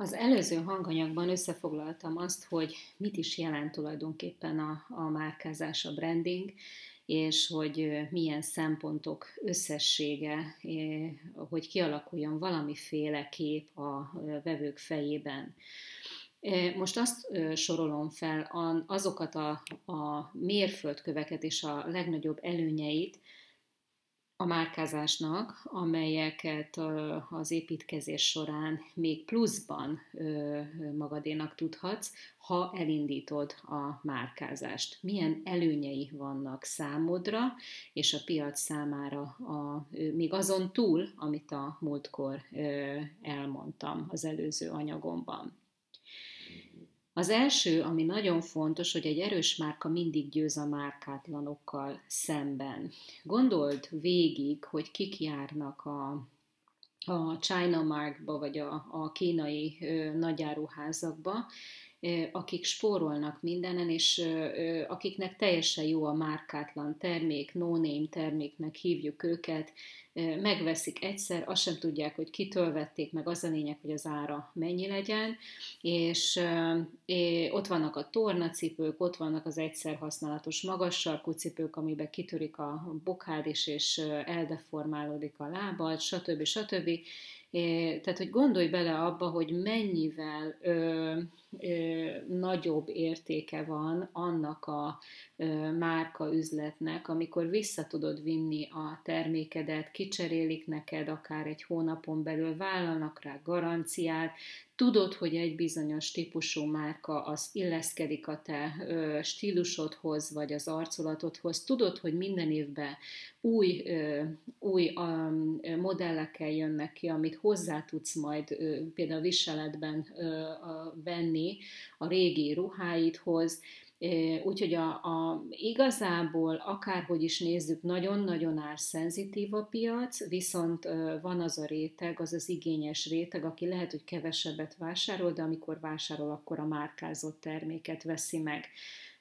Az előző hanganyagban összefoglaltam azt, hogy mit is jelent tulajdonképpen a, a márkázás, a branding, és hogy milyen szempontok összessége, hogy kialakuljon valamiféle kép a vevők fejében. Most azt sorolom fel azokat a, a mérföldköveket és a legnagyobb előnyeit, a márkázásnak, amelyeket az építkezés során még pluszban magadénak tudhatsz, ha elindítod a márkázást. Milyen előnyei vannak számodra és a piac számára, a, még azon túl, amit a múltkor elmondtam az előző anyagomban. Az első, ami nagyon fontos, hogy egy erős márka mindig győz a márkátlanokkal szemben. Gondold végig, hogy kik járnak a, a China Markba, vagy a, a kínai ö, nagyáruházakba, akik spórolnak mindenen, és akiknek teljesen jó a márkátlan termék, no-name terméknek hívjuk őket, megveszik egyszer, azt sem tudják, hogy kitől vették, meg az a lényeg, hogy az ára mennyi legyen, és ott vannak a tornacipők, ott vannak az egyszer használatos magas sarkú cipők, amiben kitörik a bokád is, és eldeformálódik a lábad, stb. stb. Tehát, hogy gondolj bele abba, hogy mennyivel ö, ö, nagyobb értéke van annak a ö, márka üzletnek, amikor vissza tudod vinni a termékedet, kicserélik neked akár egy hónapon belül, vállalnak rá garanciát, tudod, hogy egy bizonyos típusú márka az illeszkedik a te ö, stílusodhoz, vagy az arculatodhoz, tudod, hogy minden évben új, ö, új ö, modellekkel jönnek ki, amit hozzá tudsz majd ö, például viseletben ö, a, venni a régi ruháidhoz, Úgyhogy a, a, igazából akárhogy is nézzük, nagyon-nagyon árszenzitív a piac, viszont van az a réteg, az az igényes réteg, aki lehet, hogy kevesebbet vásárol, de amikor vásárol, akkor a márkázott terméket veszi meg.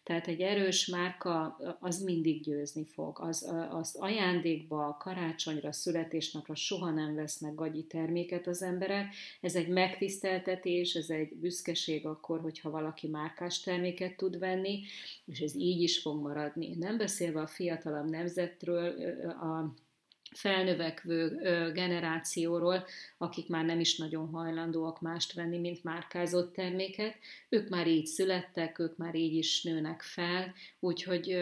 Tehát egy erős márka az mindig győzni fog. Az, az ajándékba, karácsonyra, születésnapra soha nem vesznek gagyi terméket az emberek. Ez egy megtiszteltetés, ez egy büszkeség akkor, hogyha valaki márkás terméket tud venni, és ez így is fog maradni. Nem beszélve a fiatalabb nemzetről, a felnövekvő generációról, akik már nem is nagyon hajlandóak mást venni, mint márkázott terméket. Ők már így születtek, ők már így is nőnek fel, úgyhogy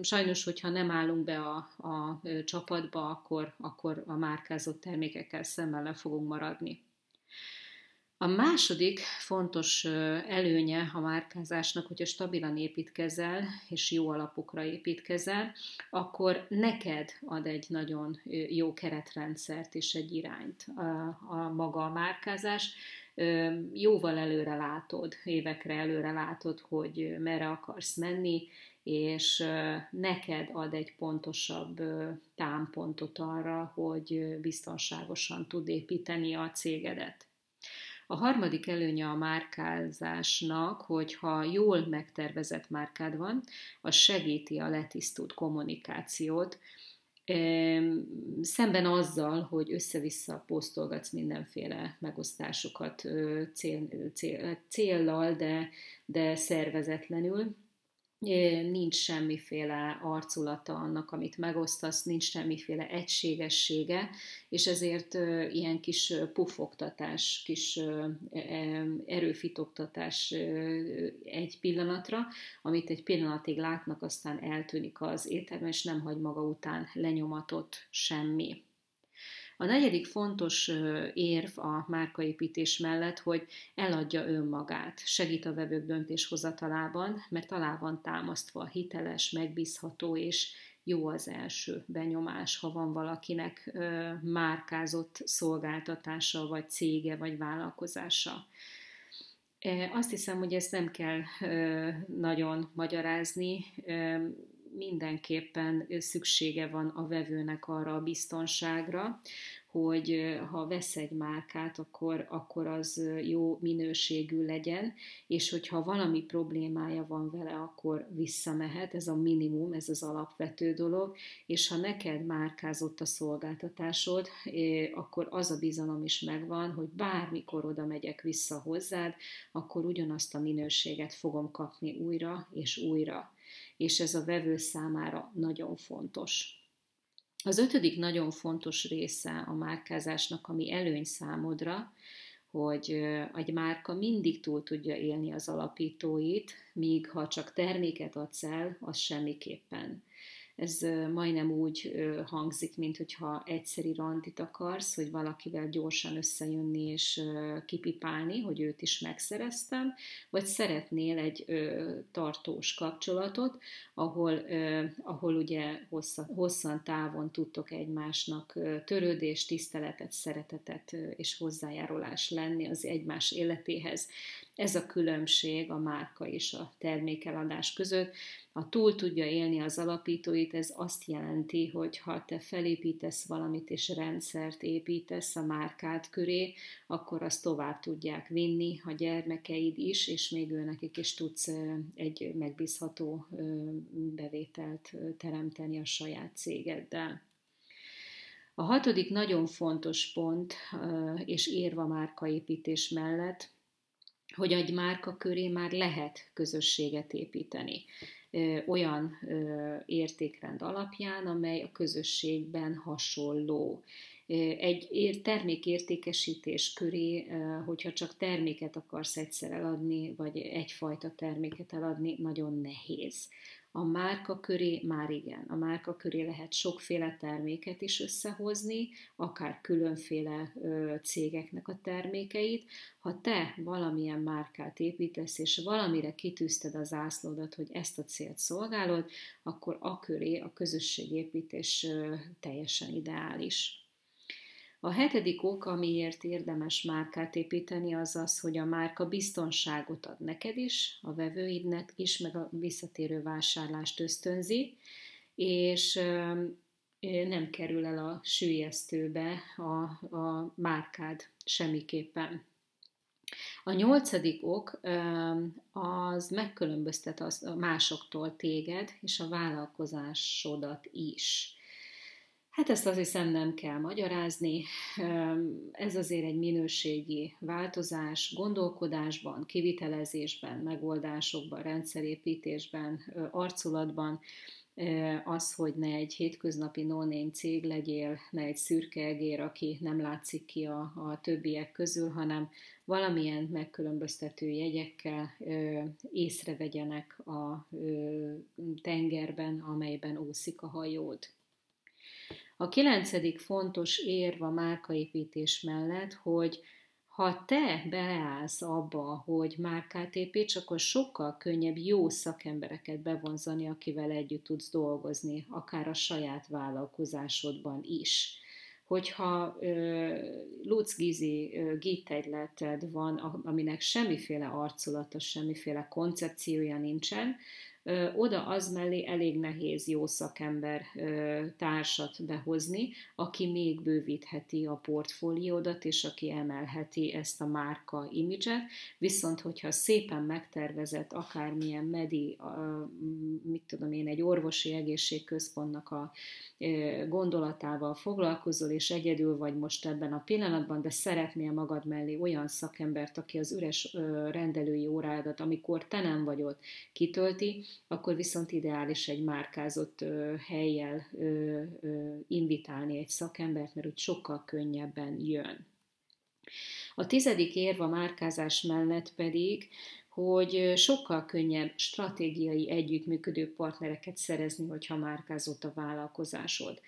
sajnos, hogyha nem állunk be a, a csapatba, akkor, akkor a márkázott termékekkel szemben le fogunk maradni. A második fontos előnye a márkázásnak, hogyha stabilan építkezel, és jó alapokra építkezel, akkor neked ad egy nagyon jó keretrendszert és egy irányt a, a maga a márkázás. Jóval előre látod, évekre előre látod, hogy merre akarsz menni, és neked ad egy pontosabb támpontot arra, hogy biztonságosan tud építeni a cégedet. A harmadik előnye a márkázásnak, hogyha jól megtervezett márkád van, az segíti a letisztult kommunikációt, szemben azzal, hogy össze-vissza posztolgatsz mindenféle megosztásokat cél, cél, céllal, de, de szervezetlenül, nincs semmiféle arculata annak, amit megosztasz, nincs semmiféle egységessége, és ezért ilyen kis pufogtatás, kis erőfitoktatás egy pillanatra, amit egy pillanatig látnak, aztán eltűnik az ételben, és nem hagy maga után lenyomatot semmi. A negyedik fontos érv a márkaépítés mellett, hogy eladja önmagát, segít a vevők döntéshozatalában, mert alá van támasztva hiteles, megbízható és jó az első benyomás, ha van valakinek márkázott szolgáltatása, vagy cége, vagy vállalkozása. Azt hiszem, hogy ezt nem kell nagyon magyarázni. Mindenképpen szüksége van a vevőnek arra a biztonságra, hogy ha vesz egy márkát, akkor, akkor az jó minőségű legyen, és hogyha valami problémája van vele, akkor visszamehet, ez a minimum, ez az alapvető dolog, és ha neked márkázott a szolgáltatásod, akkor az a bizalom is megvan, hogy bármikor oda megyek vissza hozzád, akkor ugyanazt a minőséget fogom kapni újra és újra. És ez a vevő számára nagyon fontos. Az ötödik nagyon fontos része a márkázásnak, ami előny számodra, hogy egy márka mindig túl tudja élni az alapítóit, míg ha csak terméket adsz el, az semmiképpen ez majdnem úgy hangzik, mint hogyha egyszeri randit akarsz, hogy valakivel gyorsan összejönni és kipipálni, hogy őt is megszereztem, vagy szeretnél egy tartós kapcsolatot, ahol, ahol ugye hosszan távon tudtok egymásnak törődés, tiszteletet, szeretetet és hozzájárulás lenni az egymás életéhez. Ez a különbség a márka és a termékeladás között. Ha túl tudja élni az alapítóit, ez azt jelenti, hogy ha te felépítesz valamit és rendszert építesz a márkád köré, akkor azt tovább tudják vinni a gyermekeid is, és még ő nekik is tudsz egy megbízható bevételt teremteni a saját cégeddel. A hatodik nagyon fontos pont és érva márkaépítés mellett, hogy egy márka köré már lehet közösséget építeni olyan értékrend alapján, amely a közösségben hasonló. Egy termékértékesítés köré, hogyha csak terméket akarsz egyszer eladni, vagy egyfajta terméket eladni, nagyon nehéz. A márka köré már igen, a márka köré lehet sokféle terméket is összehozni, akár különféle ö, cégeknek a termékeit. Ha te valamilyen márkát építesz, és valamire kitűzted az ászlódat, hogy ezt a célt szolgálod, akkor a köré a közösségépítés ö, teljesen ideális. A hetedik ok, amiért érdemes márkát építeni, az az, hogy a márka biztonságot ad neked is, a vevőidnek is, meg a visszatérő vásárlást ösztönzi, és nem kerül el a sűjesztőbe a, a márkád semmiképpen. A nyolcadik ok az megkülönböztet az másoktól téged és a vállalkozásodat is. Hát ezt azt hiszem nem kell magyarázni. Ez azért egy minőségi változás gondolkodásban, kivitelezésben, megoldásokban, rendszerépítésben, arculatban. Az, hogy ne egy hétköznapi no cég legyél, ne egy szürke egér, aki nem látszik ki a, a többiek közül, hanem valamilyen megkülönböztető jegyekkel ö, észrevegyenek a ö, tengerben, amelyben úszik a hajód. A kilencedik fontos érv a márkaépítés mellett, hogy ha te beleállsz abba, hogy márkát építs, akkor sokkal könnyebb jó szakembereket bevonzani, akivel együtt tudsz dolgozni, akár a saját vállalkozásodban is. Hogyha Lutz Gizi gitegyleted van, aminek semmiféle arculata, semmiféle koncepciója nincsen, oda az mellé elég nehéz jó szakember társat behozni, aki még bővítheti a portfóliódat, és aki emelheti ezt a márka imidzset, viszont hogyha szépen megtervezett akármilyen medi, mit tudom én, egy orvosi egészségközpontnak a gondolatával foglalkozol, és egyedül vagy most ebben a pillanatban, de szeretnél magad mellé olyan szakembert, aki az üres rendelői órádat, amikor te nem vagy ott, kitölti, akkor viszont ideális egy márkázott helyjel invitálni egy szakembert, mert úgy sokkal könnyebben jön. A tizedik érv a márkázás mellett pedig, hogy sokkal könnyebb stratégiai együttműködő partnereket szerezni, hogyha márkázott a vállalkozásod.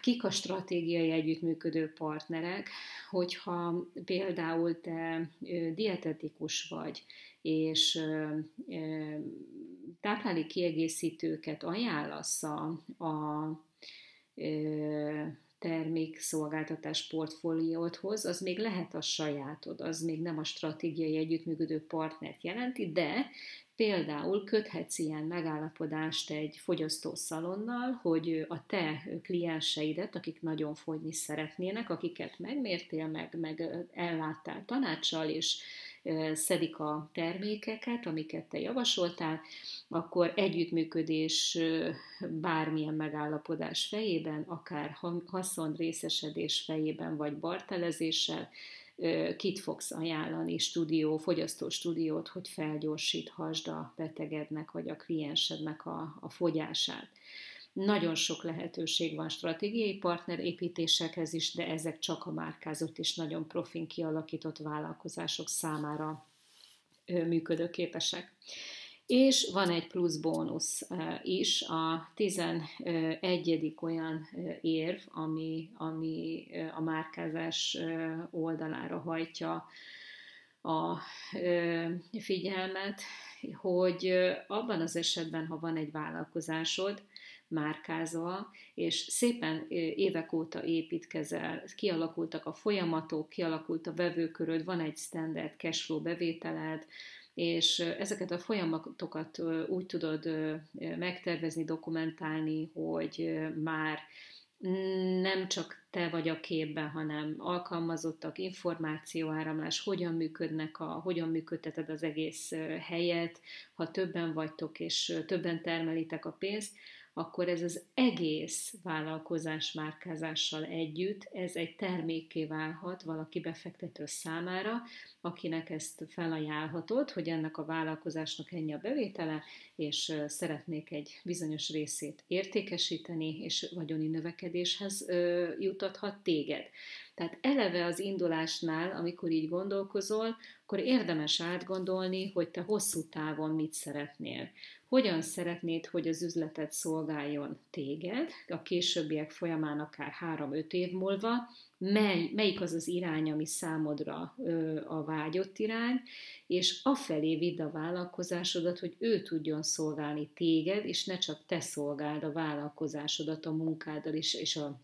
Kik a stratégiai együttműködő partnerek, hogyha például te dietetikus vagy, és táplálék kiegészítőket ajánlasz a, a termékszolgáltatás portfóliódhoz, az még lehet a sajátod, az még nem a stratégiai együttműködő partnert jelenti, de Például köthetsz ilyen megállapodást egy fogyasztószalonnal, hogy a te klienseidet, akik nagyon fogyni szeretnének, akiket megmértél, meg, meg elláttál tanácssal, és szedik a termékeket, amiket te javasoltál, akkor együttműködés bármilyen megállapodás fejében, akár haszon részesedés fejében, vagy bartelezéssel, kit fogsz ajánlani, stúdió, fogyasztó stúdiót, hogy felgyorsíthasd a betegednek vagy a kliensednek a, a fogyását. Nagyon sok lehetőség van stratégiai partnerépítésekhez is, de ezek csak a márkázott és nagyon profin kialakított vállalkozások számára működőképesek. És van egy plusz bónusz is, a 11. olyan érv, ami, ami a márkázás oldalára hajtja a figyelmet, hogy abban az esetben, ha van egy vállalkozásod, márkázva, és szépen évek óta építkezel, kialakultak a folyamatok, kialakult a vevőköröd, van egy standard cashflow bevételed, és ezeket a folyamatokat úgy tudod megtervezni, dokumentálni, hogy már nem csak te vagy a képben, hanem alkalmazottak, információáramlás, hogyan működnek, a, hogyan működteted az egész helyet, ha többen vagytok és többen termelitek a pénzt, akkor ez az egész vállalkozás márkázással együtt, ez egy termékké válhat valaki befektető számára, akinek ezt felajánlhatod, hogy ennek a vállalkozásnak ennyi a bevétele, és szeretnék egy bizonyos részét értékesíteni, és vagyoni növekedéshez jutathat téged. Tehát eleve az indulásnál, amikor így gondolkozol, akkor érdemes átgondolni, hogy te hosszú távon mit szeretnél. Hogyan szeretnéd, hogy az üzletet szolgáljon téged, a későbbiek folyamán akár 3-5 év múlva, mely, melyik az az irány, ami számodra ö, a vágyott irány, és afelé vidd a vállalkozásodat, hogy ő tudjon szolgálni téged, és ne csak te szolgáld a vállalkozásodat a munkáddal és, és a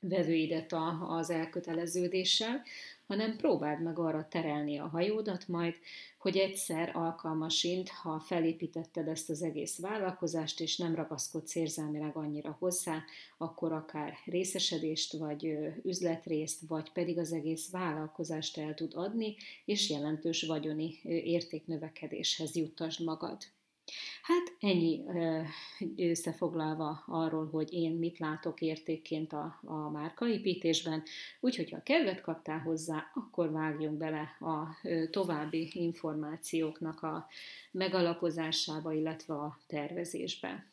vevőidet a, az elköteleződéssel, hanem próbáld meg arra terelni a hajódat majd, hogy egyszer alkalmasint, ha felépítetted ezt az egész vállalkozást, és nem ragaszkodsz érzelmileg annyira hozzá, akkor akár részesedést, vagy üzletrészt, vagy pedig az egész vállalkozást el tud adni, és jelentős vagyoni értéknövekedéshez juttasd magad. Hát ennyi összefoglalva arról, hogy én mit látok értékként a, a márkaépítésben, úgyhogy ha kedvet kaptál hozzá, akkor vágjunk bele a további információknak a megalapozásába, illetve a tervezésbe.